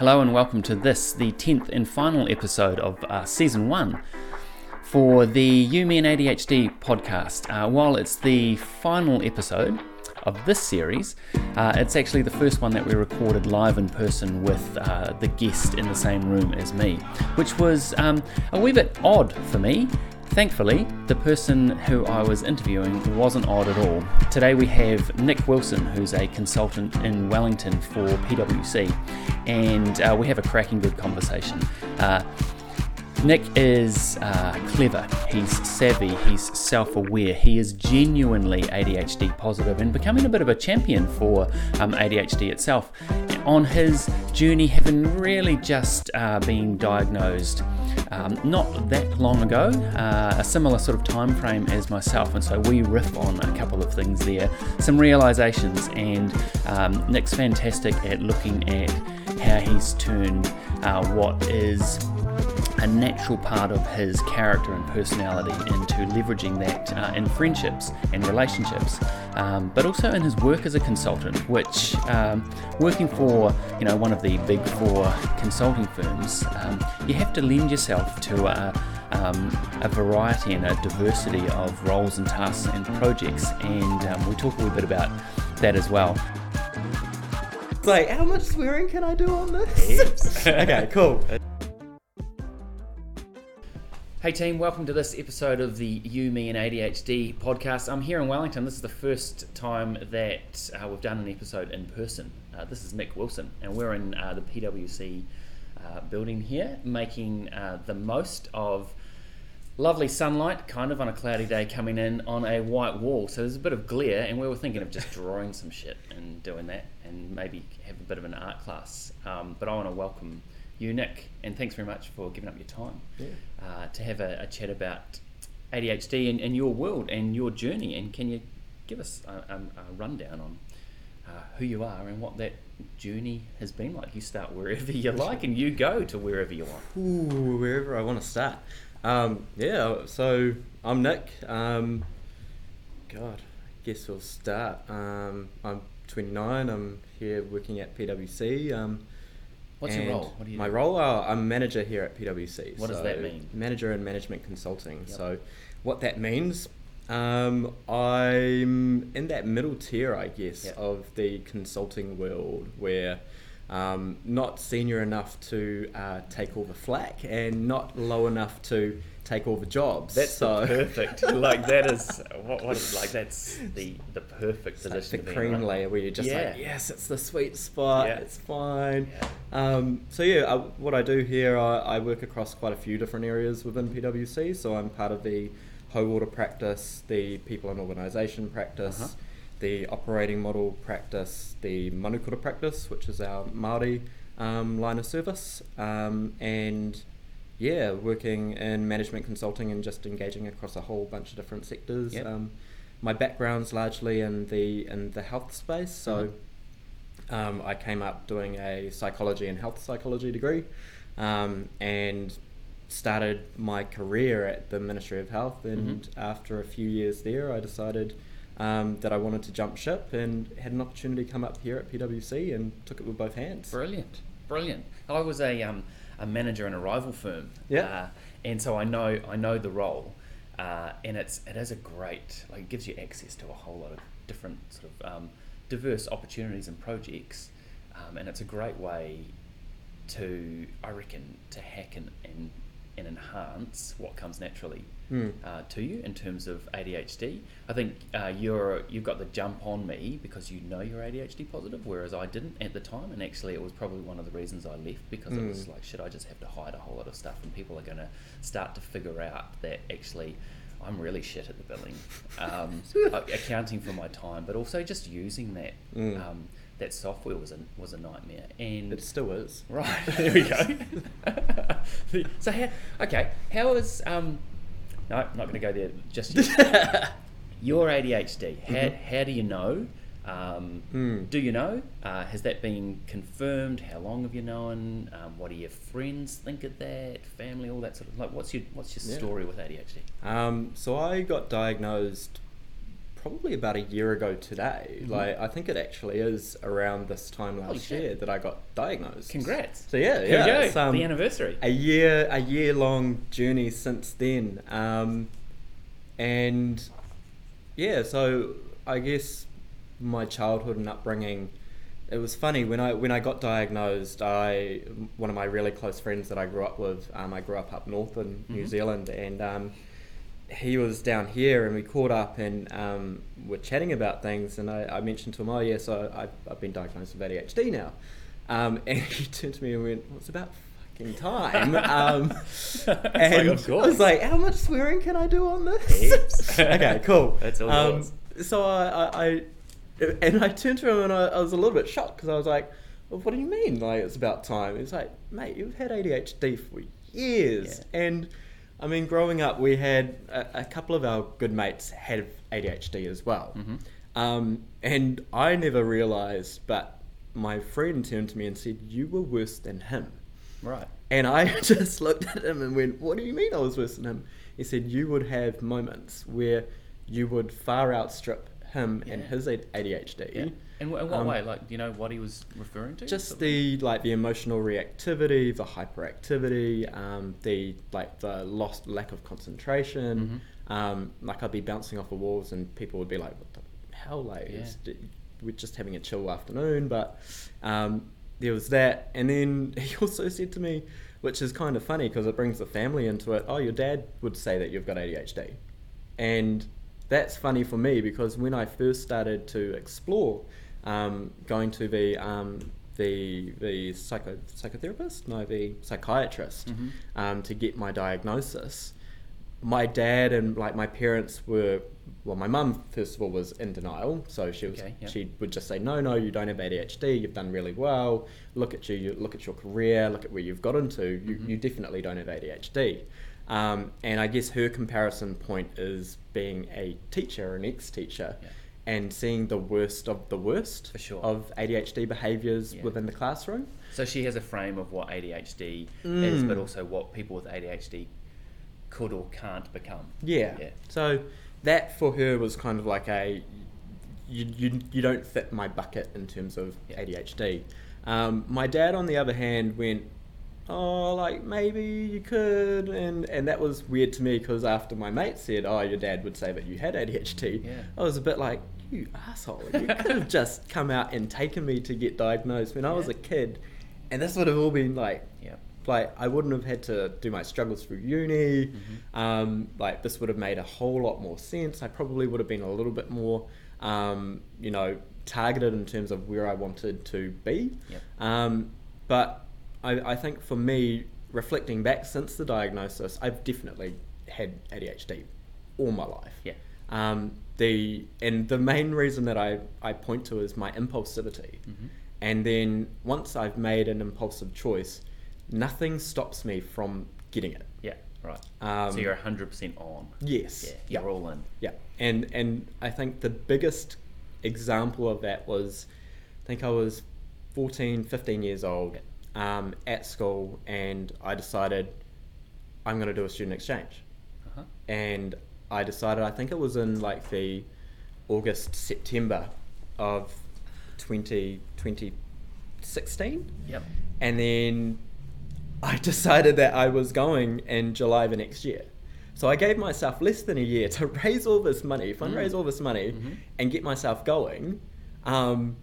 Hello and welcome to this, the 10th and final episode of uh, season one for the You, Me and ADHD podcast. Uh, while it's the final episode of this series, uh, it's actually the first one that we recorded live in person with uh, the guest in the same room as me, which was um, a wee bit odd for me. Thankfully, the person who I was interviewing wasn't odd at all. Today we have Nik Wilson, who's a consultant in Wellington for PwC, and uh, we have a cracking good conversation. Uh, Nik is uh, clever, he's savvy, he's self aware, he is genuinely ADHD positive and becoming a bit of a champion for um, ADHD itself. On his journey, having really just uh, been diagnosed um, not that long ago, uh, a similar sort of time frame as myself, and so we riff on a couple of things there, some realizations, and um, Nik's fantastic at looking at how he's turned uh, what is a natural part of his character and personality into leveraging that uh, in friendships and relationships, um, but also in his work as a consultant, which um, working for you know one of the big four consulting firms, um, you have to lend yourself to a, um, a variety and a diversity of roles and tasks and projects, and um, we talk a little bit about that as well. It's like, how much swearing can I do on this? okay, cool. Hey team, welcome to this episode of the You, Me and ADHD podcast. I'm here in Wellington. This is the first time that uh, we've done an episode in person. Uh, this is Nik Wilson, and we're in uh, the PwC uh, building here, making uh, the most of lovely sunlight, kind of on a cloudy day, coming in on a white wall. So there's a bit of glare, and we were thinking of just drawing some shit and doing that, and maybe have a bit of an art class. Um, but I want to welcome you, Nik, and thanks very much for giving up your time Yeah. uh, to have a, a chat about ADHD and, and your world and your journey. And can you give us a, a, a rundown on uh, who you are and what that journey has been like? You start wherever you like, and you go to wherever you want. Ooh, wherever I want to start. Um, yeah, so I'm Nik. Um, God, I guess we'll start. Um, I'm 29. I'm here working at PwC. What's your role? What do you my role? Uh, I'm manager here at PwC. What does that mean? Manager in management consulting. Yep. So, what that means, um, I'm in that middle tier, I guess, Yep. of the consulting world where. Um, not senior enough to uh, take all the flack and not low enough to take all the jobs. That's so the perfect. like that is what, what is like that's the the perfect It's like position the to be cream right? layer where you're just Yeah. like, yes, it's the sweet spot, Yeah. it's fine. Yeah. Um, so yeah, I, what I do here, I, I work across quite a few different areas within PwC. So I'm part of the whole water practice, the people and organisation practice, Uh-huh. The operating model practice, the manukura practice, which is our Maori um, line of service, um, and yeah, working in management consulting and just engaging across a whole bunch of different sectors. Yep. Um, my background's largely in the in the health space, so um, I came up doing a psychology and health psychology degree, um, and started my career at the Ministry of Health. And after a few years there, I decided um, that I wanted to jump ship and had an opportunity to come up here at PwC and took it with both hands. Brilliant, brilliant. I was a um, a manager in a rival firm. Yeah. Uh, and so I know I know the role, uh, and it's it is a great like it gives you access to a whole lot of different sort of um, diverse opportunities and projects, um, and it's a great way to I reckon to hack and and, and enhance what comes naturally Hmm. uh, to you in terms of ADHD. I think uh, you're you've got the jump on me because you know you're ADHD positive, whereas I didn't at the time, and actually it was probably one of the reasons I left because it was Mm. like, should I just have to hide a whole lot of stuff, and people are going to start to figure out that actually. I'm really shit at the billing, um, accounting for my time, but also just using that Mm. um, that software was a was a nightmare. And It still is. Right, there we go. so how, okay, how is um no, I'm not going to go there just yet. Your ADHD. How, Mhm. how do you know? Um, Mm. Do you know? Uh, has that been confirmed? How long have you known? Um, what do your friends think of that? Family, all that sort of like. What's your What's your Yeah. story with ADHD? Um, so I got diagnosed probably about a year ago today. Mhm. Like I think it actually is around this time Holy last shit. year that I got diagnosed. Congrats. So yeah, Here yeah, it's, um, the anniversary. a year a year long journey since then. Um, and yeah, so I guess my childhood and upbringing. It was funny when I when I got diagnosed. I one of my really close friends that I grew up with. Um, I grew up up north in New Mhm. Zealand, and um, he was down here, and we caught up and um, were chatting about things. And I, I mentioned to him, "Oh yeah, so I've, I've been diagnosed with ADHD now." Um, and he turned to me and went, "Well, it's about fucking time." Um, and of I was like, "How much swearing can I do on this?" Okay, cool. That's all Um, so I, I, I, and I turned to him and I, I was a little bit shocked because I was like, well, "What do you mean? Like it's about time?" He's like, "Mate, you've had ADHD for years." And I mean, growing up, we had a, a couple of our good mates had ADHD as well. Mhm. Um, and I never realized, but my friend turned to me and said, "You were worse than him." Right. And I just looked at him and went, What do you mean I was worse than him? He said, You would have moments where you would far outstrip him and his ADHD. Yeah. In, wh- in what Um, way? Like, do you know what he was referring to? Just the like the emotional reactivity, the hyperactivity, um, the like the lost lack of concentration. Mm-hmm. Um, like I'd be bouncing off the walls and people would be like, "What the hell?" Like Yeah. we're just having a chill afternoon, but um, there was that. And then he also said to me, which is kind of funny because it brings the family into it. Oh, your dad would say that you've got ADHD, and that's funny for me because when I first started to explore um, going to the um, the the psycho psychotherapist, no, the psychiatrist, Mhm. um, to get my diagnosis. My dad and like my parents were well. My mum first of all was in denial, so she was Okay, yeah. she would just say, "No, no, you don't have ADHD. You've done really well. Look at you. you look at your career. Look at where you've got into. You, Mhm. you definitely don't have ADHD." Um, and I guess her comparison point is being a teacher, an ex-teacher, Yeah. And seeing the worst of the worst sure. of ADHD behaviours Yeah. within the classroom. So she has a frame of what ADHD is, but Mm. also what people with ADHD could or can't become. Yeah. Yeah. So that for her was kind of like a you, you, you don't fit my bucket in terms of Yeah. ADHD. Um, my dad, on the other hand, went, oh, like maybe you could, and and that was weird to me because after my mate said, oh, your dad would say that you had ADHD, Yeah. I was a bit like, you asshole, you could have just come out and taken me to get diagnosed when I was a kid, and this would have all been like Yeah. like I wouldn't have had to do my struggles through uni. Mhm. Um, like this would have made a whole lot more sense. I probably would have been a little bit more, um, you know, targeted in terms of where I wanted to be. Yep. Um, but I, I think for me, reflecting back since the diagnosis, I've definitely had ADHD all my life. Yeah. Um, the and the main reason that I, I point to is my impulsivity. Mhm. And then once I've made an impulsive choice, nothing stops me from getting it. Yeah. Right. Um, so you're hundred percent on. Yes. Yeah. Yeah. You're all in. Yeah. And and I think the biggest example of that was I think I was 14, 15 years old um, at school and I decided I'm going to do a student exchange. Uh-huh. And I decided I think it was in like the August September of 20, 2016 Yep. and then I decided that I was going in July the next year. So I gave myself less than a year to raise all this money, fundraise Mm. all this money, Mhm. and get myself going um,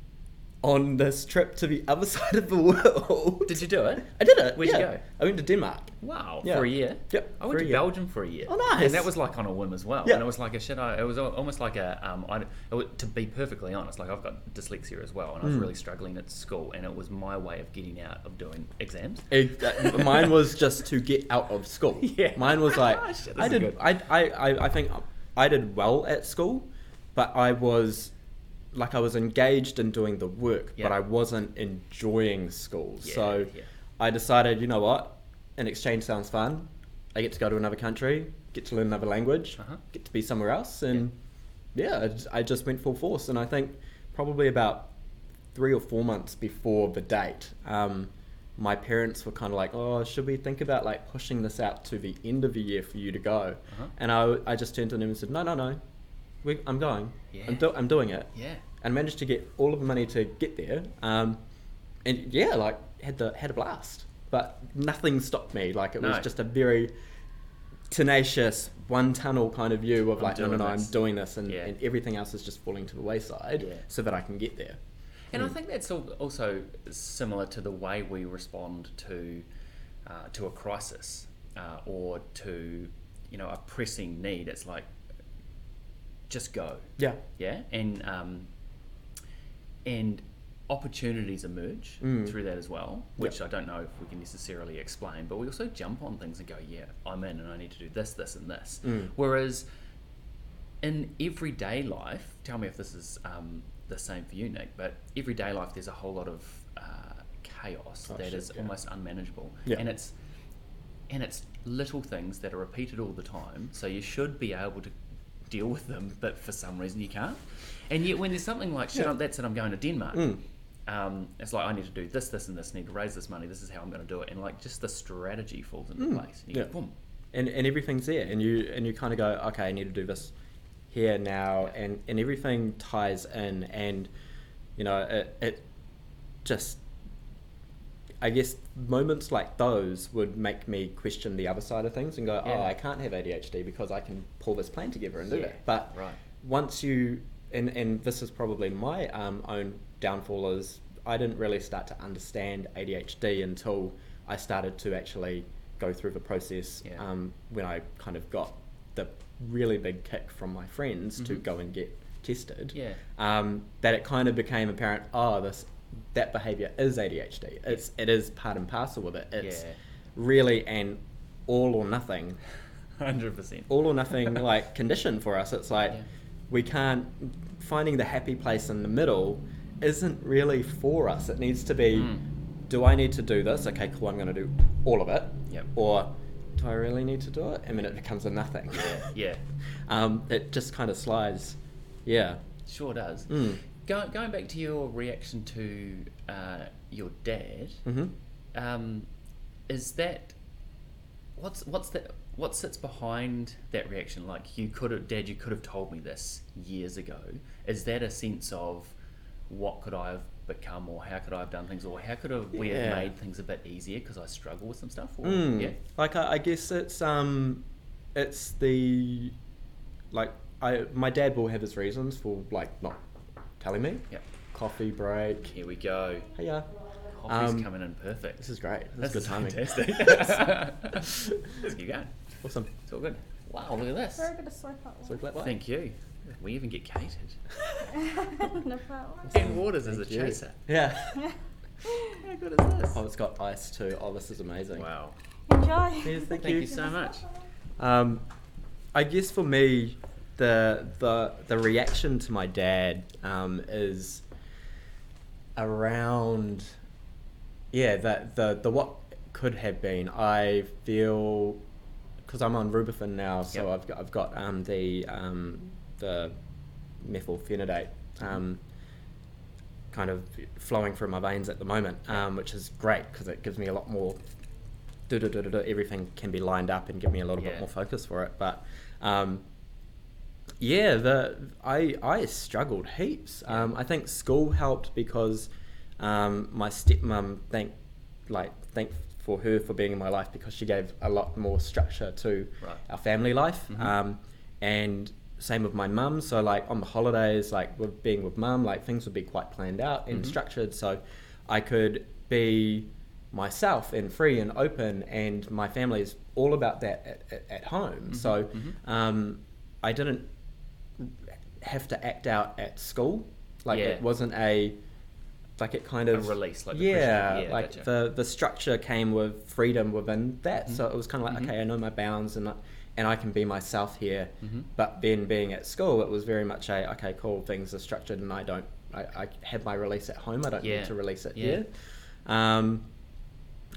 on this trip to the other side of the world. Did you do it? I did it. Where'd you go? I went to Denmark. Wow. Yeah. For a year. Yep, I went to year. Belgium for a year. Oh, nice. And that was like on a whim as well. Yeah. And it was like a shit. I- It was almost like a. Um, I, it to be perfectly honest, like I've got dyslexia as well, and I was Mm. really struggling at school, and it was my way of getting out of doing exams. It- uh, mine was just to get out of school. Yeah. Mine was like Shit, this I did. I I I think I did well at school, but I was like I was engaged in doing the work, Yeah. but I wasn't enjoying school. Yeah, so yeah. I decided, you know what, an exchange sounds fun. I get to go to another country, get to learn another language, Uh-huh. get to be somewhere else, and yeah, I just, I just went full force. And I think probably about three or four months before the date, um, my parents were kind of like, "Oh, should we think about like pushing this out to the end of the year for you to go?" Uh-huh. And I, I just turned to them and said, "No, no, no, we, I'm going. Yeah. I'm, do, I'm doing it. Yeah. And managed to get all of the money to get there. Um, and yeah, like had the had a blast. But nothing stopped me. Like it was just a very tenacious one tunnel kind of view of I'm like no no no I'm doing this and, Yeah. and everything else is just falling to the wayside Yeah. so that I can get there. And I Mm. think that's also similar to the way we respond to uh, to a crisis uh, or to you know a pressing need. It's like just go, Yeah. yeah, and um, and opportunities emerge Mm. through that as well, which Yep. I don't know if we can necessarily explain. But we also jump on things and go, yeah, I'm in, and I need to do this, this, and this. Mm. Whereas in everyday life, tell me if this is um, the same for you, Nik, but everyday life there's a whole lot of uh, chaos Oh, that shit, is yeah. almost unmanageable, Yeah. and it's and it's little things that are repeated all the time. So you should be able to deal with them, but for some reason you can't. And yet, when there's something like shit, Yeah. That's it, I'm going to Denmark. Mm. Um, it's like I need to do this, this, and this. Need to raise this money. This is how I'm going to do it, and like just the strategy falls into Mm. place. And you Yeah. go, boom. and and everything's there and you and you kind of go okay i need to do this here now and and everything ties in and you know it, it just i guess moments like those would make me question the other side of things and go Yeah. oh i can't have adhd because i can pull this plan together and do Yeah, it but right. once you and and this is probably my um, own downfall is I didn't really start to understand ADHD until I started to actually go through the process Yeah. um, when I kind of got the really big kick from my friends to Mhm. go and get tested. Yeah. Um, that it kind of became apparent. Oh, this that behavior is ADHD. It's it is part and parcel with it. It's Yeah. really an all or nothing Hundred percent. all or nothing like condition for us. It's like Yeah. we can't finding the happy place in the middle isn't really for us. It needs to be Mm. do I need to do this? Okay, cool, I'm gonna do all of it. Yep. Or do I really need to do it? And then it becomes a nothing. Yeah. Yeah. um, it just kind of slides. Yeah. Sure does. Mm. Go, going back to your reaction to uh, your dad, Mm-hmm. um, is that what's what's that what sits behind that reaction? Like you could have, Dad, you could have told me this years ago. Is that a sense of what could I have become, or how could I have done things, or how could have, we have made things a bit easier because I struggle with some stuff? Or, Mm. Yeah. Like I, I guess it's um, it's the like I my dad will have his reasons for like not telling me. Yep. Coffee break. Here we go. Hey yeah. Coffee's Um, coming in perfect. This is great. This, This is good timing. fantastic. Let's keep going. awesome. It's all good. Wow, look at this. Very good to swipe up. So glad. Thank you. We even get catered. no problem. Ken Waters as a Thank you. chaser. Yeah. How good is this? Oh, it's got ice too. Oh, this is amazing. Wow. Enjoy. Yes, thank, Thank you. you so much. Um, I guess for me, the the the reaction to my dad um, is around, yeah, the the the what could have been. I feel because I'm on Rubifen now, so Yep. I've got, I've got um, the um, the methylphenidate. Um, kind of flowing through my veins at the moment, um, which is great because it gives me a lot more. Everything can be lined up and give me a little Yeah. bit more focus for it. But um, yeah, the I I struggled heaps. Um, I think school helped because um, my stepmom thank like thank for her for being in my life because she gave a lot more structure to Right. our family life. Mhm. Um, and same with my mum. So like on the holidays, like with being with mum, like things would be quite planned out and Mhm. structured. So I could be myself and free and open, and my family is all about that at, at, at home. Mhm, So mhm. um, I didn't have to act out at school. Like Yeah. it wasn't a like it kind A of release, like yeah. Yeah, like gotcha. the the structure came with freedom within that. Mhm. So it was kind of like Mhm. okay, I know my bounds and I- and I can be myself here. Mhm. But then being at school, it was very much a okay, cool. Things are structured, and I don't. I, I have my release at home. I don't Yeah. need to release it Yeah. here. Um,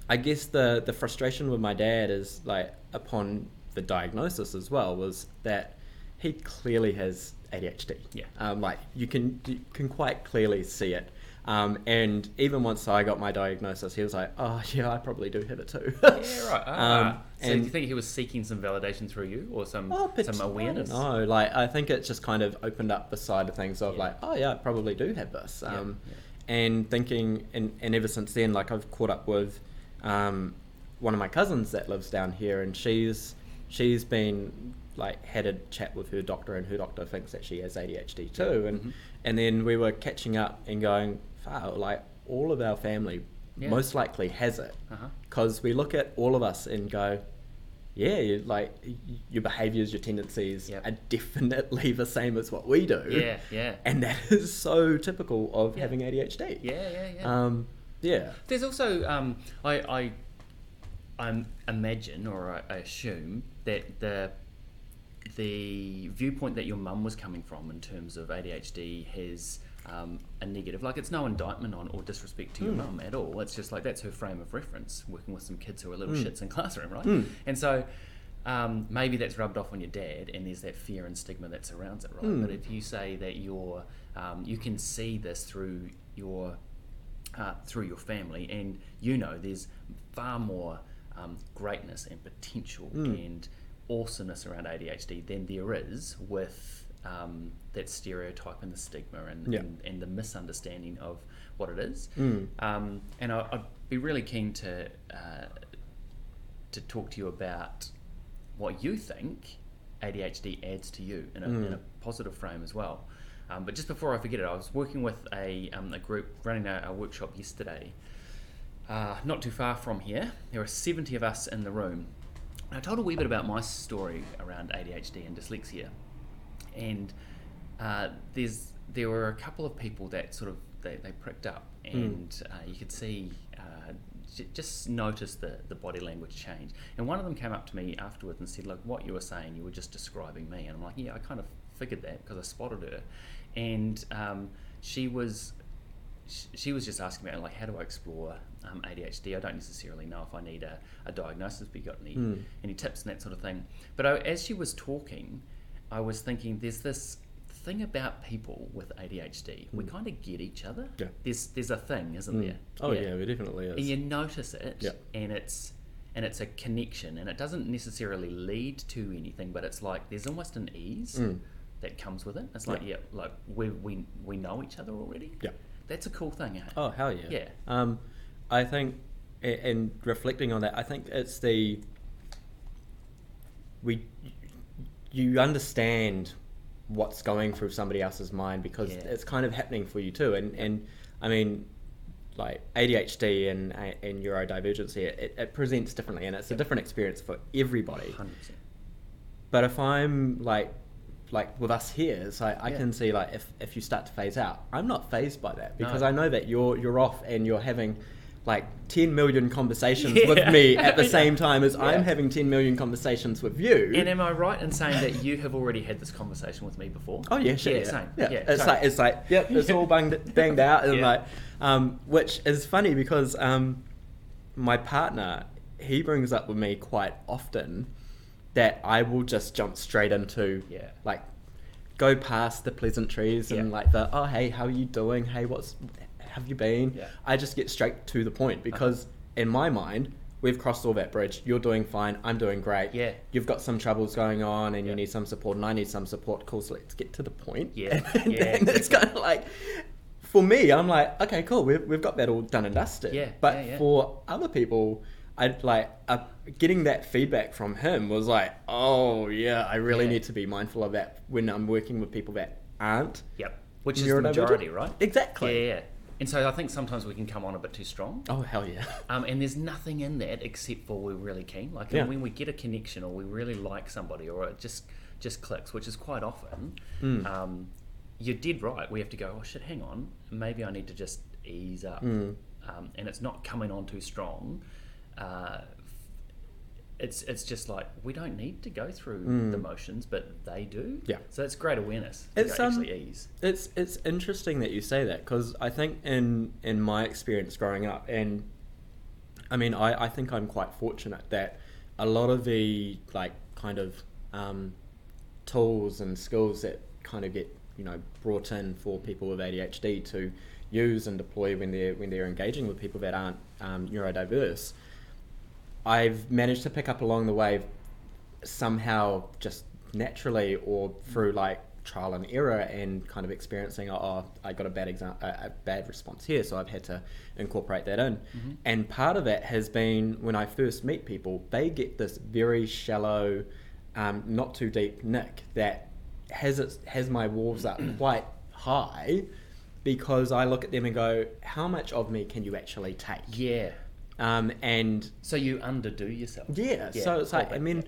I guess the the frustration with my dad is like upon the diagnosis as well was that he clearly has ADHD. Yeah. Um, like you can you can quite clearly see it. Um, and even once I got my diagnosis, he was like, "Oh yeah, I probably do have it too." Yeah, right. Ah, Um, so do and- you think he was seeking some validation through you, or some Oh, some awareness? No, like I think it just kind of opened up the side of things of Yeah. like, oh yeah, I probably do have this. Um, yeah. And thinking, and, and ever since then, like I've caught up with um, one of my cousins that lives down here, and she's she's been like had a chat with her doctor, and her doctor thinks that she has ADHD too, and Mhm. and then we were catching up and going, wow, like all of our family Yeah. most likely has it Uh-huh. because we look at all of us and go, yeah, like your behaviors, your tendencies Yep. are definitely the same as what we do. Yeah, yeah. And that is so typical of Yeah. having ADHD. Yeah, yeah, yeah. Um, yeah. There's also um, I I I imagine or I, I assume that the the viewpoint that your mum was coming from in terms of ADHD has um, a negative. Like it's no indictment on or disrespect to your Mm. mum at all. It's just like that's her frame of reference, working with some kids who are little Mm. shits in classroom, right? Mm. And so. Um, maybe that's rubbed off on your dad, and there's that fear and stigma that surrounds it, right? Mm. But if you say that you're, um, you can see this through your uh, through your family, and you know there's far more um, greatness and potential Mm. and awesomeness around ADHD than there is with um, that stereotype and the stigma and, Yeah. and, and the misunderstanding of what it is. Mm. Um, and I, I'd be really keen to uh, to talk to you about what you think ADHD adds to you in a, in Mm. a positive frame as well. Um, but just before I forget it, I was working with a, um, a group running a, a workshop yesterday, uh, not too far from here. There were 70 of us in the room. And I told a wee bit about my story around ADHD and dyslexia. And uh, there's there were a couple of people that sort of they, they pricked up, and uh, you could see uh, j- just notice the the body language change. And one of them came up to me afterwards and said, "Look, what you were saying, you were just describing me." And I'm like, "Yeah, I kind of figured that because I spotted her." And um, she was she was just asking me like, how do I explore um, ADHD? I don't necessarily know if I need a, a diagnosis, but you got any Mm. any tips and that sort of thing. But I, as she was talking, I was thinking, there's this thing about people with ADHD. We Mm. kind of get each other. Yeah. There's there's a thing, isn't Mm. there? Oh yeah, it definitely is. And you notice it, Yeah. and it's and it's a connection, and it doesn't necessarily lead to anything, but it's like there's almost an ease Mm. that comes with it. It's like yeah, like we we we know each other already. Yeah. That's a cool thing, eh? Oh hell yeah. Yeah. Um, I think, and reflecting on that, I think it's the we you understand what's going through somebody else's mind because Yeah. it's kind of happening for you too. And and I mean, like ADHD and and neurodivergency, it, it presents differently, and it's a different experience for everybody. Hundred percent. But if I'm like, like with us here, it's like I Yeah. can see like if, if you start to phase out, I'm not phased by that because No. I know that you're you're off and you're having like 10 million conversations Yeah. with me at the same time as Yeah. I'm having 10 million conversations with you. And am I right in saying that you have already had this conversation with me before? Oh yeah, sure. Yeah, Yeah, same. Yeah, Yeah, it's like it's like yep, it's all banged banged out, and like, um, which is funny because um, my partner he brings up with me quite often that I will just jump straight into Yeah. like go past the pleasantries and like the oh hey how are you doing hey what's have you been Yeah. I just get straight to the point because in my mind we've crossed all that bridge you're doing fine I'm doing great Yeah. you've got some troubles going on and Yeah. you need some support and I need some support cool so let's get to the point Yeah. and, Yeah, and it's kind of like for me I'm like okay cool we've, we've got that all done and dusted Yeah, but yeah, yeah. for other people I like uh, getting that feedback from him was like oh yeah I really need to be mindful of that when I'm working with people that aren't Yep. Which is the majority, right? exactly Yeah, yeah. And so I think sometimes we can come on a bit too strong. oh hell yeah Um, and there's nothing in that except for we're really keen. Like Yeah. when we get a connection or we really like somebody or it just just clicks, which is quite often. Mm. Um, you're dead right. We have to go. Oh shit! Hang on. Maybe I need to just ease up. Mm. Um, and it's not coming on too strong. Uh, it's it's just like we don't need to go through Mm. the motions, but they do. Yeah. So it's great awareness. It's, um, actually ease. It's it's interesting that you say that because I think in in my experience growing up, and I mean I, I think I'm quite fortunate that a lot of the like kind of um, tools and skills that kind of get you know brought in for people with ADHD to use and deploy when they're when they're engaging with people that aren't um, neurodiverse, I've managed to pick up along the way somehow just naturally or through like trial and error and kind of experiencing oh I got a bad exam- a, a bad response here so I've had to incorporate that in Mhm. and part of it has been when I first meet people they get this very shallow um, not too deep nik that has its has my walls up quite high because I look at them and go how much of me can you actually take Yeah. Um, and So you underdo yourself. yeah, Yeah, so it's like I mean,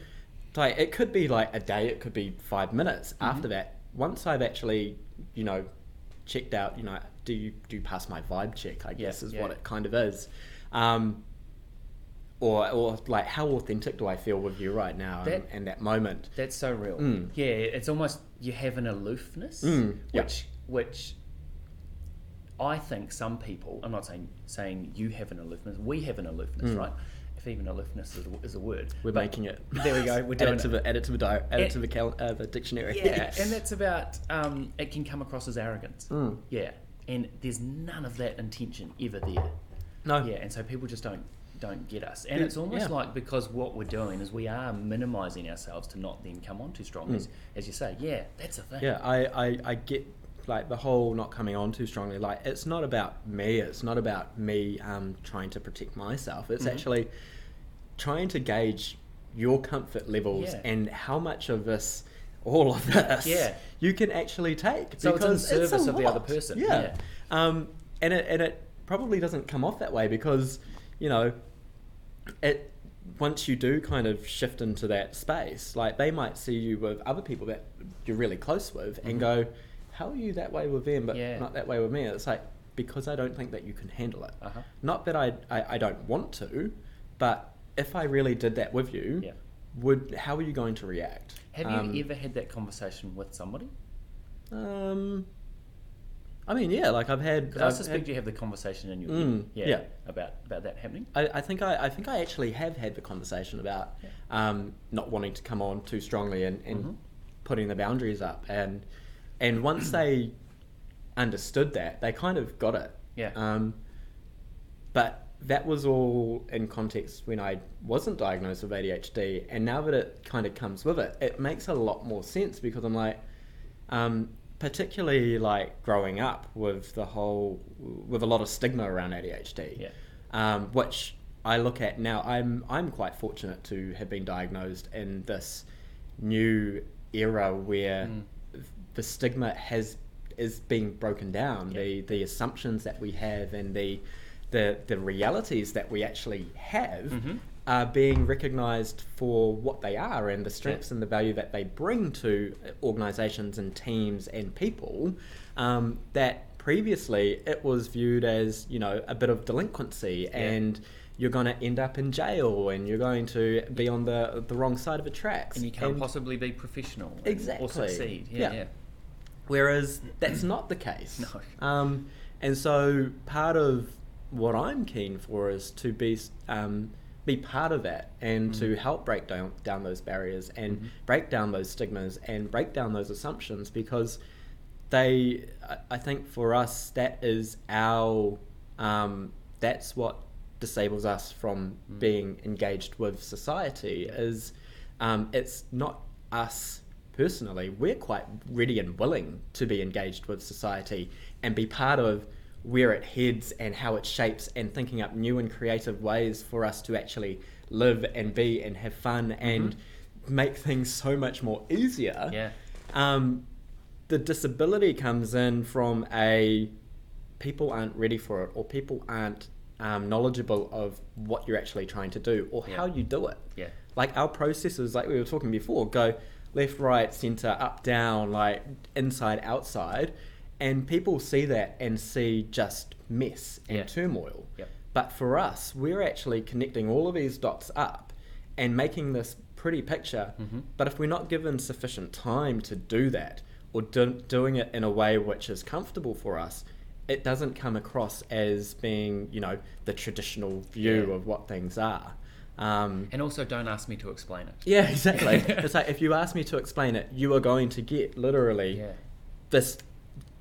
like it could be like a day, it could be five minutes. Mm-hmm. After that, once I've actually, you know, checked out, you know, do you do pass my vibe check? I guess is yeah. what it kind of is. Um, or, or like how authentic do I feel with you right now That- and, and that moment? That's so real. Mm. Yeah, it's almost you have an aloofness, Mm, yeah. which which I think some people. I'm not saying saying you have an aloofness. We have an aloofness, Mm. right? If even aloofness is a, is a word, We're But- making it. There we go. We're add it to it. the add it to the di- add it to the, cal- uh, the dictionary. Yeah, and that's about. Um, it can come across as arrogance. Mm. Yeah, and there's none of that intention ever there. no. Yeah, and so people just don't don't get us, and Yeah, it's almost yeah. like because what we're doing is we are minimising ourselves to not then come on too strong, as, as you say. Yeah, that's a thing. Mm. Yeah, I, I, I get like the whole not coming on too strongly. Like it's not about me. It's not about me um, trying to protect myself. It's Mhm. actually trying to gauge your comfort levels Yeah. and how much of this, all of this, Yeah. you can actually take. So it's in because a service of the other person, Yeah. yeah. Um, and it and it probably doesn't come off that way because you know it once you do kind of shift into that space, like they might see you with other people that you're really close with and Mhm. go, How are you that way with them but Yeah. not that way with me? It's like because I don't think that you can handle it. Uh-huh. Not that I, I, I don't want to, but if I really did that with you, Yeah. would how are you going to react? Have Um, you ever had that conversation with somebody? Um I mean, yeah, like I've had. I I've suspect had- you have the conversation in your Mm, head. Yeah, yeah. About about that happening. I, I think I, I think I actually have had the conversation about Yeah. um, not wanting to come on too strongly and, and Mhm. putting the boundaries up and and once they understood that they kind of got it Yeah. um, but that was all in context when I wasn't diagnosed with ADHD and now that it kind of comes with it it makes a lot more sense because I'm like um, particularly like growing up with the whole with a lot of stigma around ADHD Yeah. um, which I look at now. I'm I'm quite fortunate to have been diagnosed in this new era where Mm. The stigma has is being broken down. Yeah. The the assumptions that we have and the the the realities that we actually have Mhm. are being recognised for what they are and the strengths and the value that they bring to organisations and teams and people. Um, that previously it was viewed as you know a bit of delinquency and you're going to end up in jail and you're going to be on the the wrong side of the tracks And you can't possibly be professional Exactly. or succeed. Yeah, Yeah. yeah. Whereas that's not the case. No. Um, and so part of what I'm keen for is to be um, be part of that and to Mhm. help break down down those barriers and Mhm. break down those stigmas and break down those assumptions because they I- think for us that is our um, that's what disables us from Mm. being engaged with society is um, it's not us personally we're quite ready and willing to be engaged with society and be part of where it heads and how it shapes and thinking up new and creative ways for us to actually live and be and have fun and make things so much more easier Yeah. um, the disability comes in from a people aren't ready for it or people aren't um, knowledgeable of what you're actually trying to do or Yeah. how you do it Yeah. like our processes like we were talking before go left right center up down like inside outside and people see that and see just mess and Yeah. turmoil Yep. but for us we're actually connecting all of these dots up and making this pretty picture Mhm. but if we're not given sufficient time to do that or do, doing it in a way which is comfortable for us it doesn't come across as being you know the traditional view Yeah. of what things are um, And also, don't ask me to explain it. yeah, exactly. it's like if you ask me to explain it, you are going to get literally Yeah. this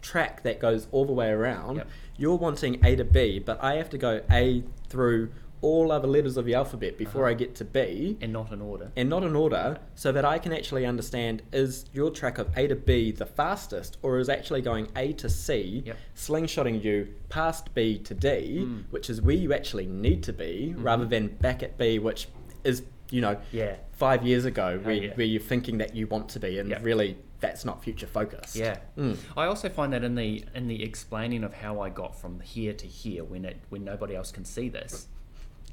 track that goes all the way around. Yep. You're wanting A to B, but I have to go A through all other letters of the alphabet before Uh-huh. I get to B and not in order. and not in order so that I can actually understand is your track of A to B the fastest or is actually going A to C, Yep. slingshotting you past B to D, Mm. which is where you actually need to be, rather Mhm. than back at B, which is, you know, Yeah. five years ago Oh, where, yeah. where you're thinking that you want to be and Yep. really that's not future focused. Yeah. Mm. I also find that in the in the explaining of how I got from here to here when it when nobody else can see this.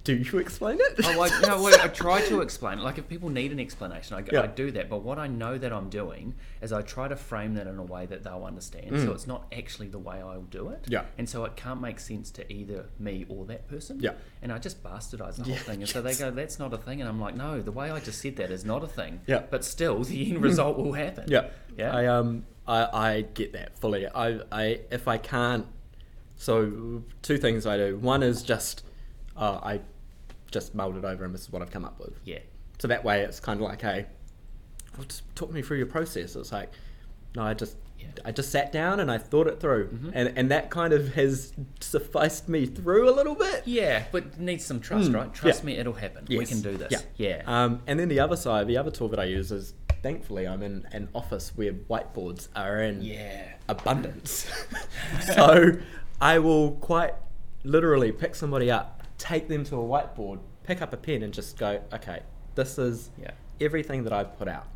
Do you explain it? Oh, I, no, well, I try to explain it. Like, if people need an explanation, I, Yeah. I do that. But what I know that I'm doing is I try to frame that in a way that they'll understand. Mm. So it's not actually the way I'll do it. Yeah. And so it can't make sense to either me or that person. Yeah. And I just bastardize the whole thing. And so they go, that's not a thing. And I'm like, no, the way I just said that is not a thing. Yeah. But still, the end result will happen. Yeah, Yeah. I um, I, I get that fully. I, I if I can't, so two things I do. One is just, uh, I just mulled it over and this is what I've come up with. Yeah. So that way it's kind of like, hey, well, just talk me through your process. It's like, no, I just. Yeah. I just sat down and I thought it through, Mhm. and and that kind of has sufficed me through a little bit. Yeah, but it needs some trust, Mm, right? Trust yeah. me, it'll happen. We can do this. Yeah. Yeah. Um, and then the other side, the other tool that I use is, thankfully, I'm in an office where whiteboards are in yeah. abundance. so I will quite literally pick somebody up, take them to a whiteboard, pick up a pen, and just go, okay, this is Yeah. everything that I've put out.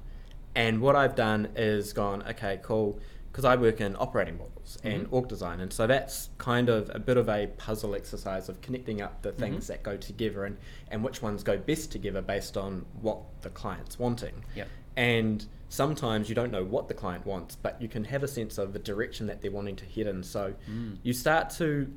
And what I've done is gone, okay, cool, because I work in operating models and Mhm. org design, and so that's kind of a bit of a puzzle exercise of connecting up the things Mhm. that go together and, and which ones go best together based on what the client's wanting. Yep. And sometimes you don't know what the client wants, but you can have a sense of the direction that they're wanting to head in. So Mm. you start to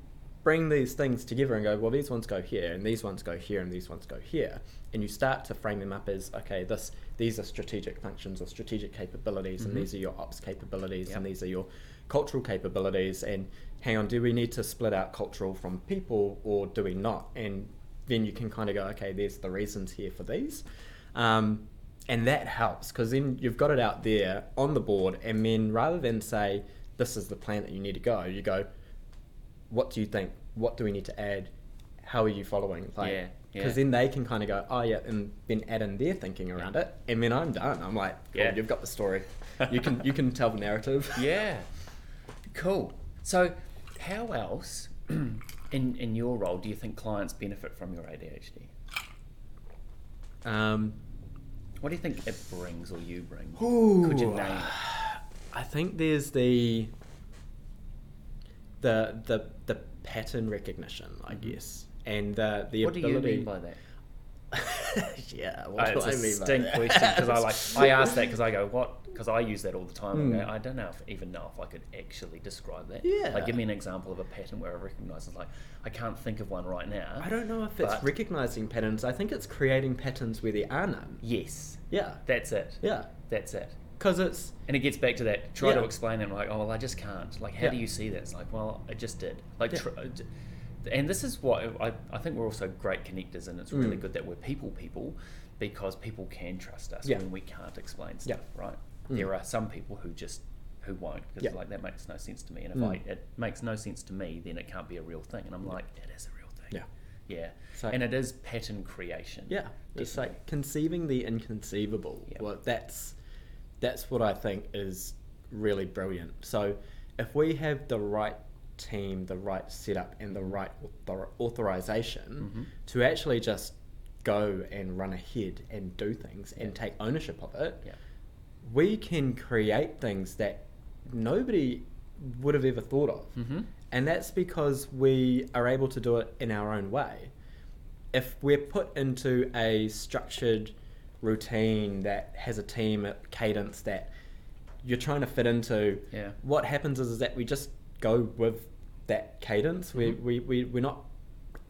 bring these things together and go, well, these ones go here, and these ones go here, and these ones go here, and you start to frame them up as, okay, this these are strategic functions or strategic capabilities, Mhm. and these are your ops capabilities, Yep. and these are your cultural capabilities. And hang on, do we need to split out cultural from people, or do we not? And then you can kind of go, okay, there's the reasons here for these. Um, and that helps because then you've got it out there on the board, and then rather than say, this is the plan that you need to go, you go, what do you think? What do we need to add? How are you following? Yeah, yeah. Because then they can kind of go, oh yeah, and then add in their thinking around it, and then I'm done. I'm like, cool, Yeah. you've got the story. You can you can tell the narrative. Yeah. Cool. So, how else, in in your role, do you think clients benefit from your ADHD? Um, What do you think it brings or you bring? Ooh. Could you name? I think there's the the the the pattern recognition, I Mhm. guess, and the the What do you mean by that? yeah, what Uh, do I a mean that? question because I like I ask that because I go what because I use that all the time. Mm. I, go, I don't know if even know if I could actually describe that. Yeah. Like give me an example of a pattern where I recognise it's like I can't think of one right now. I don't know if it's recognizing patterns. I think it's creating patterns where there are none. Yes. Yeah, That's it. yeah, That's it. Because it's And it gets back to that. Try to explain it. Like, oh well, I just can't. Like, how Yeah. do you see this like, well, I just did. Like, Yeah. tr- and this is what I, I think we're also great connectors, and it's really Mm. good that we're people people because people can trust us Yeah. when we can't explain Yeah. stuff, right? Mm. There are some people who just who won't because Yeah. like that makes no sense to me, and if Mm. I it makes no sense to me, then it can't be a real thing. And I'm like, it is a real thing. Yeah. Yeah. So- and it is pattern creation. yeah, it's like conceiving the inconceivable. Well, that's that's what I think is really brilliant. So if we have the right team, the right setup, and the right author- authorization Mhm. to actually just go and run ahead and do things and take ownership of it, Yeah. we can create things that nobody would have ever thought of. Mm-hmm. And that's because we are able to do it in our own way. If we're put into a structured routine that has a team a cadence that you're trying to fit into, Yeah. what happens is, is that we just go with that cadence. We, Mhm. we, we, we're not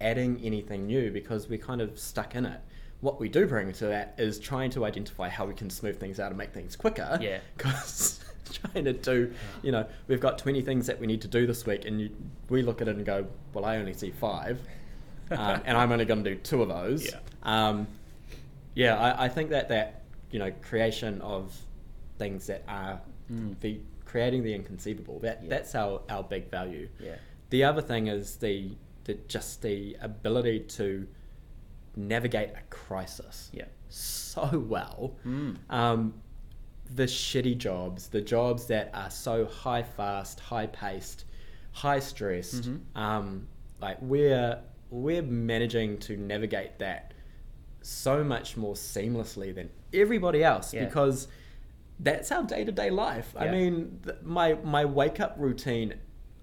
adding anything new because we're kind of stuck in it. What we do bring to that is trying to identify how we can smooth things out and make things quicker. Yeah. Because trying to do, you know, we've got 20 things that we need to do this week, and you, we look at it and go, well, I only see five, um, and I'm only going to do two of those. Yeah. Um, yeah, I, I think that that, you know, creation of things that are Mm. the creating the inconceivable. That Yeah. that's our, our big value. Yeah. The other thing is the, the just the ability to navigate a crisis Yeah. so well. Mm. Um, the shitty jobs, the jobs that are so high fast, high paced, high stressed. Mhm. Um, like we're we're managing to navigate that so much more seamlessly than everybody else Yeah. because that's our day to day life. I mean, th- my my wake up routine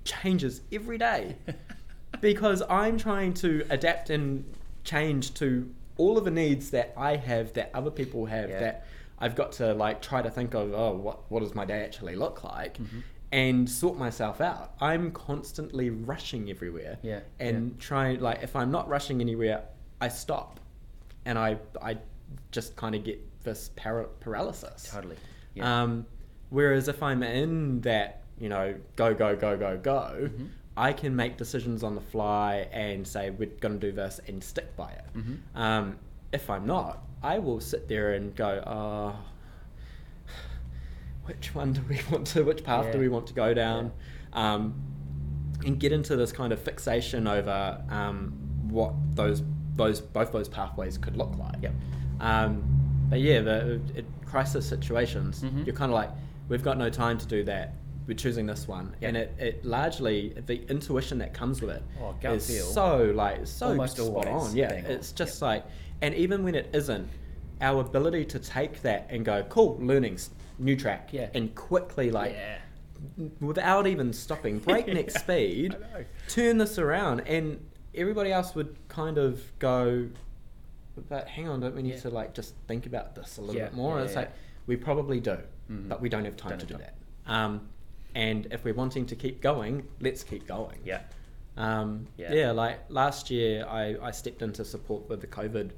changes every day because I'm trying to adapt and change to all of the needs that I have that other people have Yeah. that I've got to like try to think of oh what what does my day actually look like Mm-hmm. and sort myself out. I'm constantly rushing everywhere Yeah, and trying like if I'm not rushing anywhere I stop and I I just kind of get this para- paralysis. Totally. Yeah. Um, whereas if I'm in that, you know, go, go, go, go, go, Mhm. I can make decisions on the fly and say, we're going to do this and stick by it. Mhm. Um, if I'm not, I will sit there and go, oh, which one do we want to, which path do we want to go down? Um, and get into this kind of fixation over um, what those those both those pathways could look like. Yep. Um, but yeah, the it, crisis situations, Mhm. you're kind of like, we've got no time to do that. We're choosing this one, Yep. and it, it largely the intuition that comes with it Oh, is feel. so like so Almost spot on. Yeah, it's just like, and even when it isn't, our ability to take that and go, cool, learnings, new track, Yeah. and quickly like yeah. without even stopping, breakneck Yeah, speed, turn this around, and everybody else would kind of go, "But hang on, don't we need Yeah. to like just think about this a little Yeah, bit more?" yeah, And it's like we probably do, Mhm. but we don't have time Don't to do have that. Um, and if we're wanting to keep going, let's keep going. Yeah. Um, Yeah. yeah. like last year, I, I stepped into support with the COVID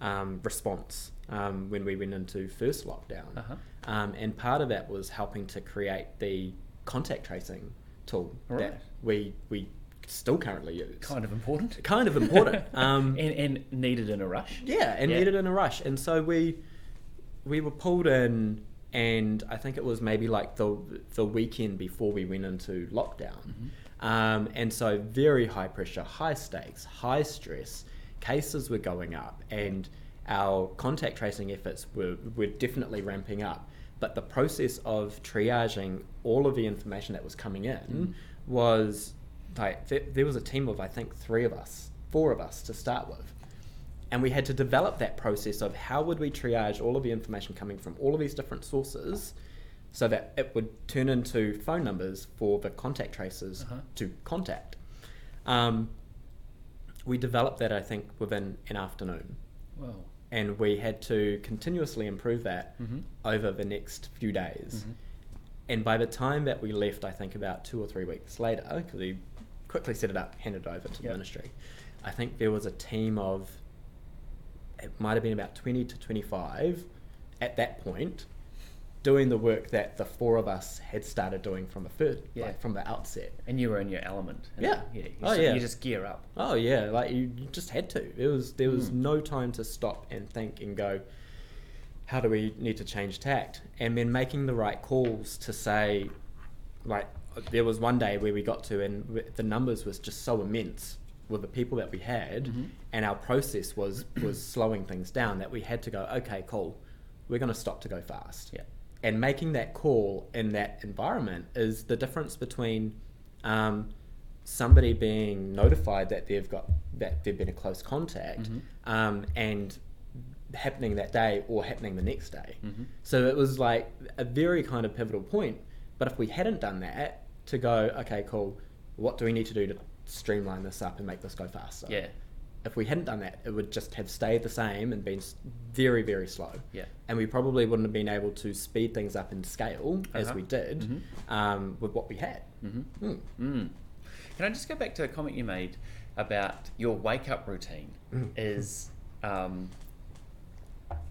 um, response um, when we went into first lockdown. Uh-huh. Um, and part of that was helping to create the contact tracing tool Right. that we, we still currently use. Kind of important. Kind of important. Um, and, and needed in a rush. yeah, and Yeah. needed in a rush. And so we we were pulled in, and I think it was maybe like the the weekend before we went into lockdown. Mm-hmm. Um, and so very high pressure, high stakes, high stress. Cases were going up, and our contact tracing efforts were were definitely ramping up. But the process of triaging all of the information that was coming in Mm. was like there, there was a team of I think three of us, four of us to start with and we had to develop that process of how would we triage all of the information coming from all of these different sources so that it would turn into phone numbers for the contact tracers Uh-huh. to contact um, we developed that i think within an afternoon Well. and we had to continuously improve that Mhm. over the next few days Mhm. and by the time that we left i think about two or three weeks later because we quickly set it up handed it over to the Yep. ministry i think there was a team of it might have been about 20 to 25 at that point doing the work that the four of us had started doing from the first Yeah. like from the outset And you were in your element. Yeah. Yeah. You, Oh, so- yeah. you just gear up. Oh yeah, like you, you just had to. It was there was Mm. no time to stop and think and go, how do we need to change tact? And then making the right calls to say, like there was one day where we got to and the numbers was just so immense with the people that we had, Mhm. and our process was was slowing things down that we had to go, okay, cool, we're going to stop to go fast Yeah. and making that call in that environment is the difference between um, somebody being notified that they've got that they've been in close contact Mhm. um, and happening that day or happening the next day. Mhm. So it was like a very kind of pivotal point. But if we hadn't done that, to go, okay, cool, what do we need to do to streamline this up and make this go faster? Yeah. If we hadn't done that, it would just have stayed the same and been very, very slow Yeah. and we probably wouldn't have been able to speed things up and scale as Uh-huh. we did Mhm. um, with what we had. hmm Mm. Mm. Can I just go back to a comment you made about your wake up routine? Mm. Is um,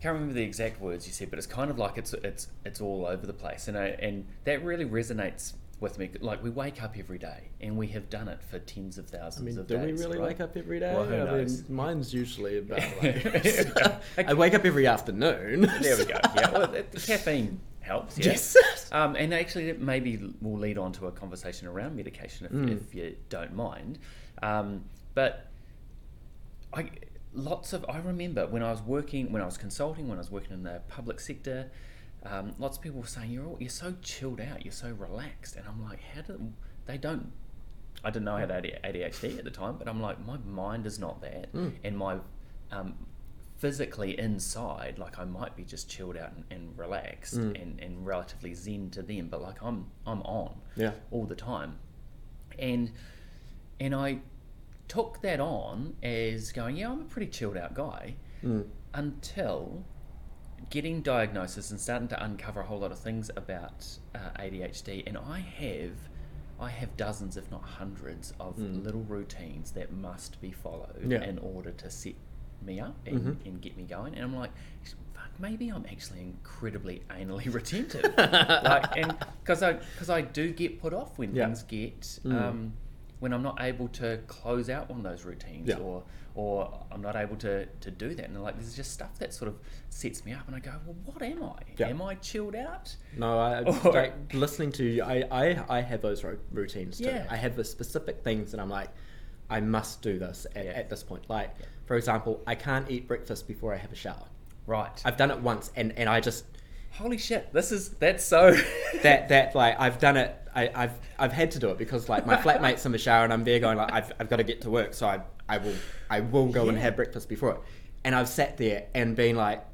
can't remember the exact words you said, but it's kind of like it's it's it's all over the place, and I, and that really resonates with me. Like we wake up every day, and we have done it for tens of I thousands mean, of do days. we really right? wake up every day? Well, who I knows? mean, mine's usually about Okay. like I wake up every afternoon. There we go. Yeah, well, the the caffeine helps. Yeah. Yes. Um, and actually, it maybe will lead on to a conversation around medication if, Mm. if you don't mind. Um, but I lots of I remember when I was working, when I was consulting, when I was working in the public sector. Um, lots of people were saying you're all, you're so chilled out, you're so relaxed, and I'm like, how do they don't? I didn't know I had ADHD at the time, but I'm like, my mind is not that, Mm. and my um, physically inside, like I might be just chilled out and, and relaxed Mm. and, and relatively zen to them, but like I'm I'm on Yeah. all the time, and and I took that on as going, yeah, I'm a pretty chilled out guy Mm. until getting diagnosis and starting to uncover a whole lot of things about uh, ADHD, and I have. I have dozens, if not hundreds, of Mm. little routines that must be followed Yeah. in order to set me up and, Mhm. and get me going. And I'm like, fuck, maybe I'm actually incredibly anally retentive. like, and because I because I do get put off when Yeah. things get Mm. um, when I'm not able to close out one of those routines Yeah. or or I'm not able to, to do that. And like there's just stuff that sort of sets me up and I go, Well what am I? Yeah. Am I chilled out? No, I Or- like listening to you. I, I, I have those ro- routines too. Yeah. I have the specific things that I'm like, I must do this at, Yeah. at this point. Like, for example, I can't eat breakfast before I have a shower. Right. I've done it once, and, and I just Holy shit, this is that's so that that like I've done it. I, I've I've had to do it because like my flatmate's in the shower and I'm there going like I've, I've got to get to work, so I I will I will go and have breakfast before it. And I've sat there and been like,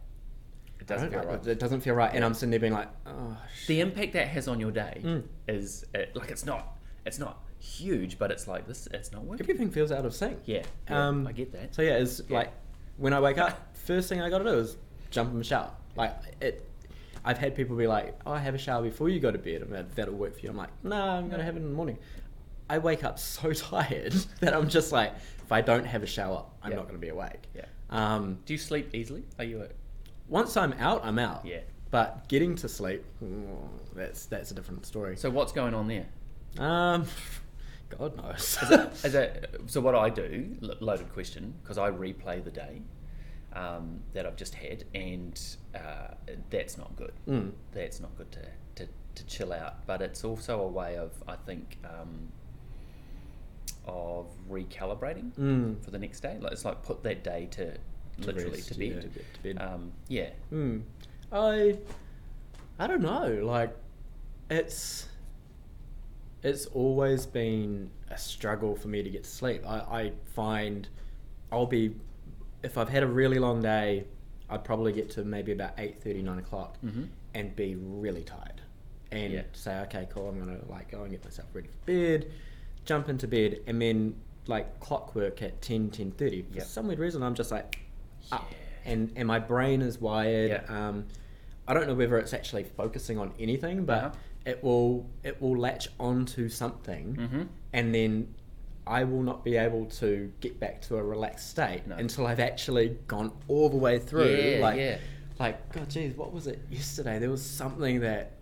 it doesn't feel don't- right. It doesn't feel right, and I'm sitting there being like, oh. Shit. the impact that has on your day Mm. is uh like it's not it's not huge, but it's like this it's not working. Everything feels out of sync. Yeah, yeah, Um, I get that. So yeah, it's Yeah. like when I wake up, first thing I got to do is jump in the shower. Like it, I've had people be like, "Oh, I have a shower before you go to bed, and that, that'll work for you." I'm like, "No, I'm gonna have it in the morning." I wake up so tired that I'm just like, if I don't have a shower, I'm Yeah. not gonna be awake. Yeah. Um, Do you sleep easily? Are you a once I'm out, I'm out. Yeah. But getting to sleep, that's that's a different story. So what's going on there? Um, God knows. Is it, is it, so what I do, loaded question, because I replay the day um, that I've just had, and uh, that's not good. Mm. That's not good to, to, to chill out. But it's also a way of, I think, um, of recalibrating Mm. for the next day. Like it's like put that day to, To literally rest, to bed. yeah, to bed- to bed. Um, yeah. Hmm. I I don't know. Like it's it's always been a struggle for me to get to sleep. I, I find I'll be if I've had a really long day, I'd probably get to maybe about eight thirty, nine o'clock Mhm. and be really tired. And Yeah. say, okay, cool, I'm gonna like go and get myself ready for bed, jump into bed, and then like clockwork at 10, 10.30. For Yep. some weird reason I'm just like up Yeah. and and my brain is wired. Yeah. Um, I don't know whether it's actually focusing on anything, but Uh-huh. it will it will latch onto something, Mm-hmm. and then I will not be able to get back to a relaxed state No. until I've actually gone all the way through. Yeah, like, yeah. like God, geez, what was it yesterday? There was something that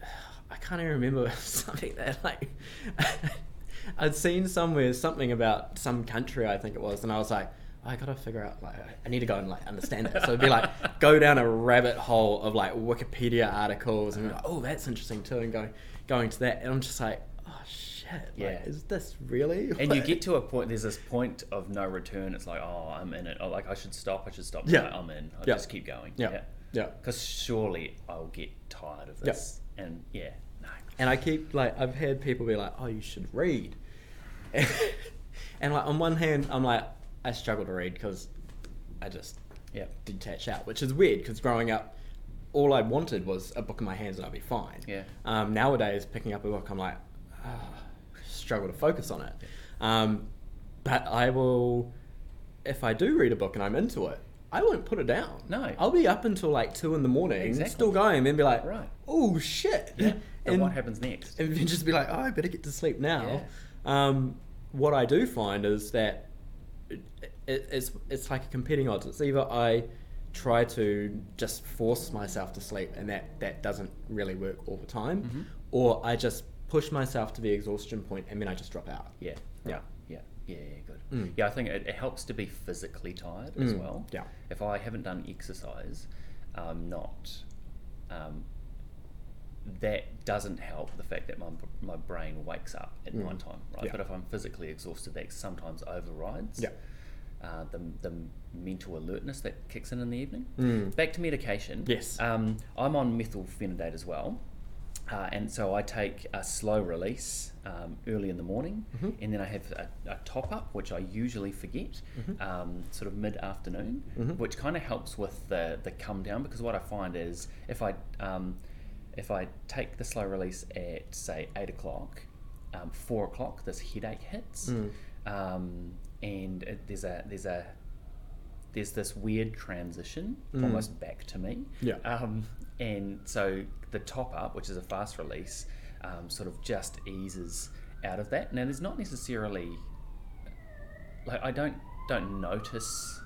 I can't even remember something that like I'd seen somewhere something about some country I think it was, and I was like, I gotta figure out like I need to go and like understand it. So it'd be like go down a rabbit hole of like Wikipedia articles and like, oh that's interesting too, and going going to that, and I'm just like, shit, Yeah. like, is this really? And you get to a point. There's this point of no return. It's like, oh, I'm in it. Oh, like I should stop. I should stop. Yeah. No, I'm in. I'll Yeah. just keep going. yeah, yeah. Because surely I'll get tired of Yeah. this. And yeah, no. And I keep like I've had people be like, "Oh, you should read," and like on one hand, I'm like, I struggle to read because I just Yeah. detach out, which is weird because growing up, all I wanted was a book in my hands and I'd be fine. Yeah. Um, nowadays, picking up a book, I'm like, ah, struggle to focus on it. Um, but I will, if I do read a book and I'm into it, I won't put it down. No. I'll be up until like two in the morning, Exactly. still going, and then be like, Right. oh shit. Yeah. And, And- what happens next? and then just be like, oh, I better get to sleep now. Um, what I do find is that it, it, it's it's like a competing odds. It's either I try to just force myself to sleep, and that that doesn't really work all the time, Mhm. or I just push myself to the exhaustion point, and then I just drop out. Yeah. Yeah. Yeah. Yeah. yeah, Good. Mm. Yeah. I think it, it helps to be physically tired as Mm, well. yeah. If I haven't done exercise, I'm not. Um, that doesn't help the fact that my, my brain wakes up at Mm. night time, right? Yeah. But if I'm physically exhausted, that sometimes overrides Yeah. uh, the, the mental alertness that kicks in in the evening. Mm. Back to medication. Yes. Um, I'm on methylphenidate as well. Uh, and so I take a slow release um, early in the morning, Mhm. and then I have a, a top up, which I usually forget, Mhm. um, sort of mid afternoon, Mhm. which kind of helps with the, the come down. Because what I find is if I um, if I take the slow release at say eight o'clock, um, four o'clock, this headache hits, Mm. um, and it, there's a there's a there's this weird transition Mm. almost back to me. Yeah. Um, and so the top up, which is a fast release, um, sort of just eases out of that. Now, there's not necessarily like I don't don't notice.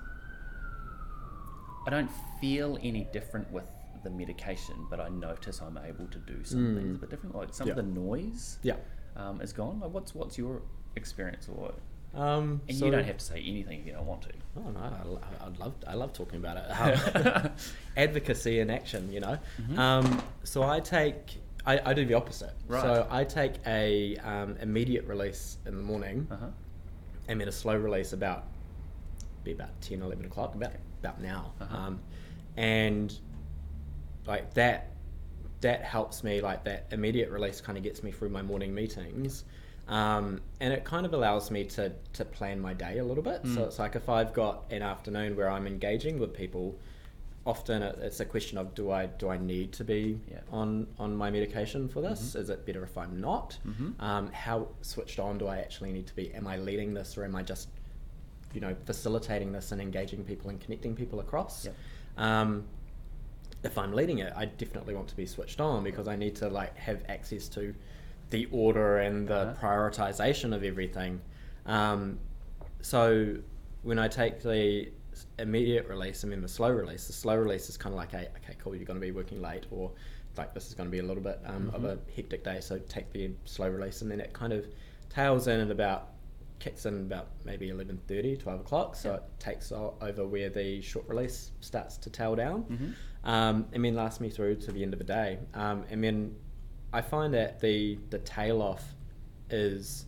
I don't feel any different with the medication, but I notice I'm able to do some Mm. things a bit different. Like some Yeah. of the noise Yeah. um, is gone. Like what's what's your experience or Um, and so- you don't have to say anything if you don't want to. Oh no, I, I'd love I love talking about it. Um, advocacy in action, you know. Mhm. Um, so I take I, I do the opposite. Right. So I take a um, immediate release in the morning Uh huh. and then a slow release about be about 10, 11 o'clock, about about now. Uh-huh. Um, and like that that helps me like that immediate release kind of gets me through my morning meetings um, and it kind of allows me to to plan my day a little bit so Mm. it's like if i've got an afternoon where i'm engaging with people often it's a question of do i do i need to be Yeah. on on my medication for this Mhm. is it better if i'm not Mhm. um, how switched on do i actually need to be am i leading this or am i just you know facilitating this and engaging people and connecting people across Yep. um, if I'm leading it, I definitely want to be switched on because I need to like have access to the order and the Uh-huh. prioritization of everything. Um, so when I take the immediate release and then the slow release, the slow release is kind of like, a, okay, cool, you're going to be working late, or like this is going to be a little bit um, of a Mhm. hectic day, so take the slow release, and then it kind of tails in at about kicks in about maybe 11.30 12 o'clock so Yeah. it takes over where the short release starts to tail down Mhm. um, and then lasts me through to the end of the day. Um, and then I find that the the tail off is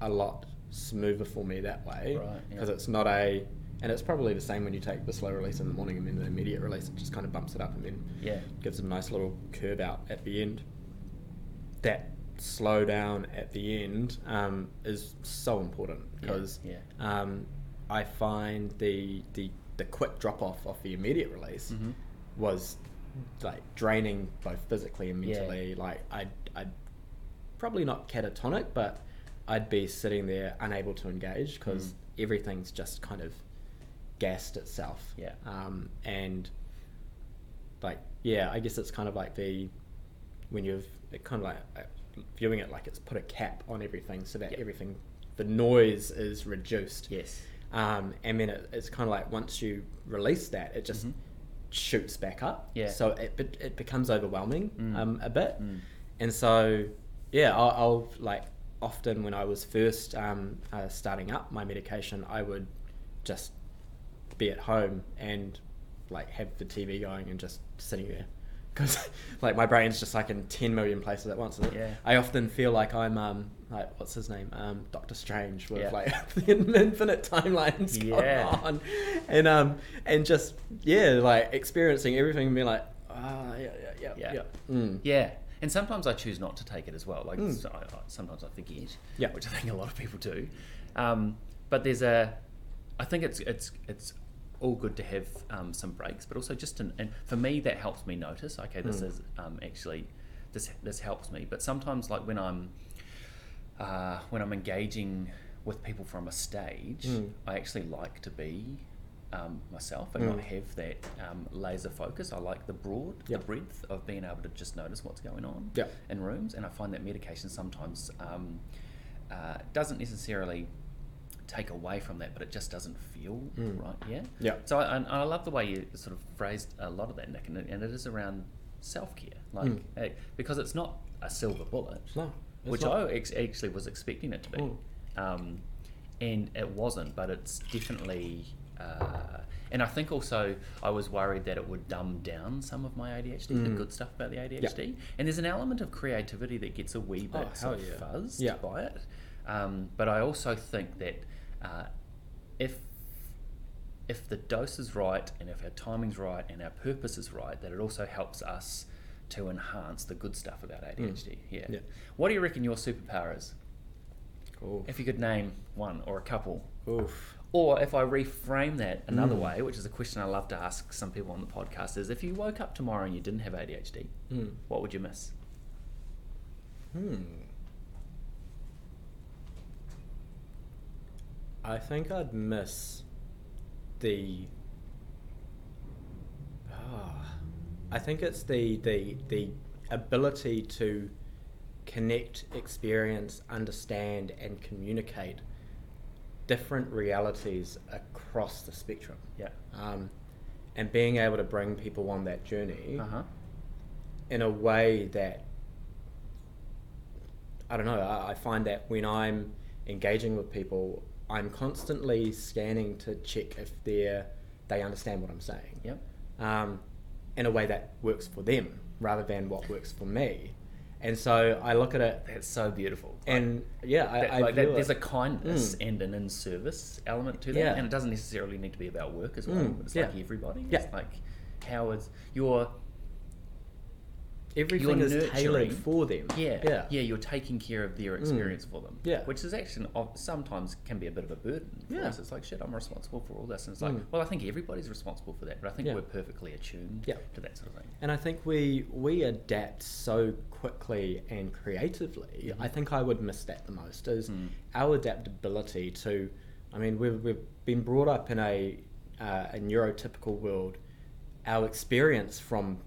a lot smoother for me that way Right, yeah. because it's not a and it's probably the same when you take the slow release in the morning and then the immediate release it just kind of bumps it up and then Yeah. gives it a nice little curve out at the end. That slow down at the end um, is so important because yeah. um, I find the the the quick drop off of the immediate release Mhm. was like draining both physically and Yeah. mentally. Like I'd, I'd probably not catatonic, but I'd be sitting there unable to engage because Mm. everything's just kind of gassed itself. Yeah. Um, and like yeah, I guess it's kind of like the when you've it kind of like uh, viewing it like it's put a cap on everything so that Yeah. everything the noise is reduced. Yes. Um, and then it, it's kind of like once you release that, it just Mhm. Shoots back up. Yeah. So it be- it becomes overwhelming Mm. um, a bit, Mm. and so yeah, I'll, I'll like often when I was first um, uh, starting up my medication, I would just be at home and like have the TV going and just sitting there. Because like my brain's just like in ten million places at once. Yeah. I often feel like I'm um like what's his name um Doctor Strange with Yeah. like the infinite timelines Yeah. going on, and um and just yeah like experiencing everything and being like ah yeah yeah yeah Yeah. yeah mm. Yeah, and sometimes I choose not to take it as well. Like Mm. so I, I, sometimes I forget, Yeah. which I think a lot of people do. Um, but there's a, I think it's it's it's all good to have um, some breaks, but also just an, and for me that helps me notice. Okay, this Mm. is um, actually this this helps me. But sometimes like when I'm uh, when I'm engaging with people from a stage, Mm. I actually like to be um, myself and Mm. not have that um, laser focus. I like the broad, Yep. the breadth of being able to just notice what's going on Yep. in rooms. And I find that medication sometimes um, uh, doesn't necessarily take away from that, but it just doesn't feel Mm. right. Yeah. Yeah. So I, and I love the way you sort of phrased a lot of that, Nik, and it, and it is around self care, like Mm. because it's not a silver bullet no which not. I ex- actually was expecting it to be, Mm. um, and it wasn't. But it's definitely, uh, And I think also I was worried that it would dumb down some of my ADHD, the Mm. good stuff about the ADHD. And there's an element of creativity that gets a wee Oh, bit sort of yeah. fuzzed Yeah. by it. Um, but I also think that uh, if if the dose is right and if our timing's right and our purpose is right, that it also helps us to enhance the good stuff about ADHD. Yeah. Mm. Yeah. What do you reckon your superpower is? Cool. If you could name one or a couple, Oof. or if I reframe that another Mm. way, which is a question I love to ask some people on the podcast, is if you woke up tomorrow and you didn't have ADHD, Mm. what would you miss? Hmm. I think I'd miss the. Ah, I think it's the the the ability to connect, experience, understand, and communicate different realities across the spectrum. Yeah. Um, and being able to bring people on that journey Uh huh. in a way that I don't know. I, I find that when I'm engaging with people, I'm constantly scanning to check if they're they understand what I'm saying. Yep. Um, in a way that works for them rather than what works for me. And so I look at it, That's so beautiful. Like, and yeah, I, that- I like that, there's a kindness Mm. and an in-service element to that, Yeah. and it doesn't necessarily need to be about work as well. Mm, It's yeah. like everybody. Yeah. It's like how is your everything you're is nurturing- tailored for them. yeah yeah, yeah you're taking care of their experience for them. Yeah. which is actually sometimes can be a bit of a burden. Yeah. us. it's like shit. I'm responsible for all this, and it's like Mm. well, I think everybody's responsible for that, but I think Yeah. we're perfectly attuned Yeah. to that sort of thing. And I think we we adapt so quickly and creatively. Mhm. I think I would miss that the most is Mm. our adaptability to. I mean, we've we've been brought up in a uh, a neurotypical world. Our experience from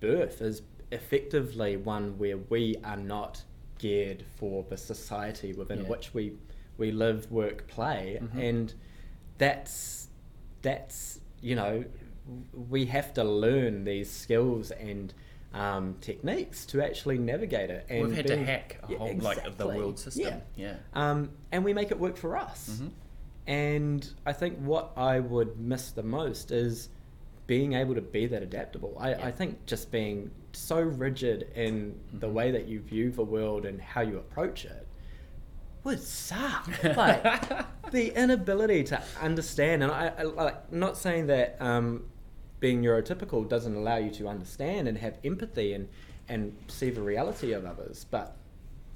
birth is effectively one where we are not geared for the society within Yeah. which we we live, work, play, Mhm. and that's that's you know we have to learn these skills and um, techniques to actually navigate it. And We've had to hack a Yeah, whole like of the world system. Yeah. yeah. Um, and we make it work for us. Mhm. And I think what I would miss the most is being able to be that adaptable. I, Yeah. I think just being so rigid in the Mhm. way that you view the world and how you approach it would suck. like the inability to understand, and I, I like not saying that um, being neurotypical doesn't allow you to understand and have empathy and and see the reality of others, but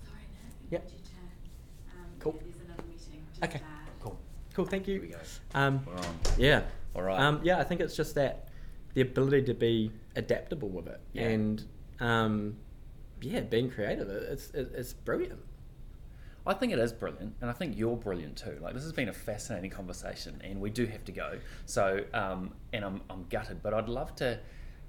Sorry, no, we Yep. you to, um, Cool. yeah, There's another meeting. Okay. Cool. cool. Thank Here we you. go. Um, We're on. Yeah. All right. Um, yeah, I think it's just that the ability to be adaptable with it Yeah. and um, yeah, being creative. It's it's brilliant. I think it is brilliant, and I think you're brilliant too. Like this has been a fascinating conversation, and we do have to go. So, um, and I'm I'm gutted, but I'd love to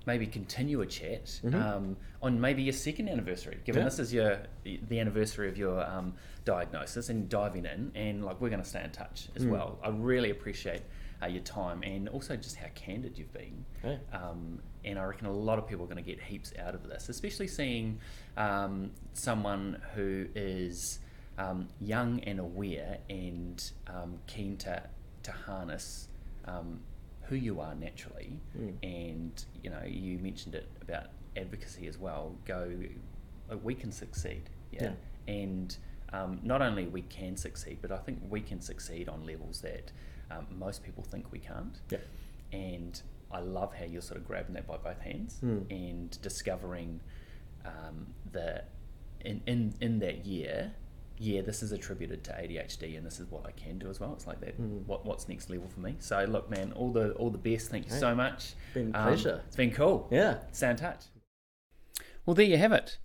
maybe continue a chat Mhm. um, on maybe your second anniversary, given Yeah. this is your the anniversary of your um, diagnosis, and diving in, and like we're going to stay in touch as Mm. well. I really appreciate uh, your time, and also just how candid you've been. Yeah. Um, and I reckon a lot of people are going to get heaps out of this, especially seeing um, someone who is um, young and aware and um, keen to, to harness um, who you are naturally. Mm. And you know, you mentioned it about advocacy as well. Go, uh, we can succeed. Yeah. And um, not only we can succeed, but I think we can succeed on levels that um, most people think we can't Yeah. and I love how you're sort of grabbing that by both hands Mm. and discovering um, the in, in in that year, yeah, this is attributed to ADHD, and this is what I can do as well. It's like that. Mm. What what's next level for me? So look, man, all the all the best. Thank you Hey, so much. been a Um, pleasure. It's been cool. Yeah. Stay in touch. Well, there you have it.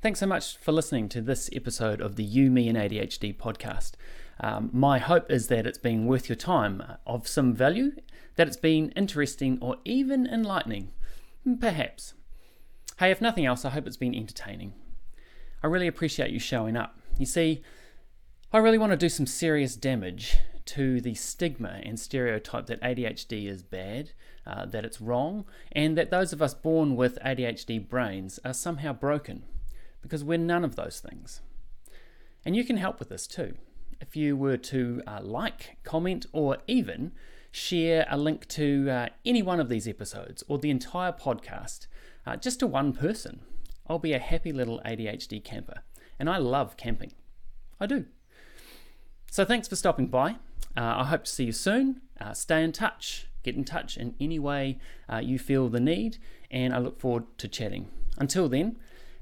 Thanks so much for listening to this episode of the You, Me, and ADHD podcast. Um, my hope is that it's been worth your time, uh, of some value, that it's been interesting or even enlightening. Perhaps. Hey, if nothing else, I hope it's been entertaining. I really appreciate you showing up. You see, I really want to do some serious damage to the stigma and stereotype that ADHD is bad, uh, that it's wrong, and that those of us born with ADHD brains are somehow broken, because we're none of those things. And you can help with this too. If you were to uh, like, comment, or even share a link to uh, any one of these episodes or the entire podcast uh, just to one person, I'll be a happy little ADHD camper. And I love camping. I do. So thanks for stopping by. Uh, I hope to see you soon. Uh, stay in touch. Get in touch in any way uh, you feel the need, and I look forward to chatting. Until then,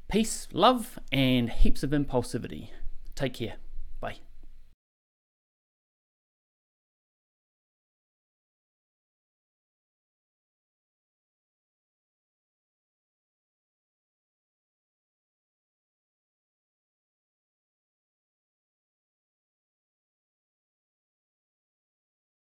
peace, love, and heaps of impulsivity. Take care.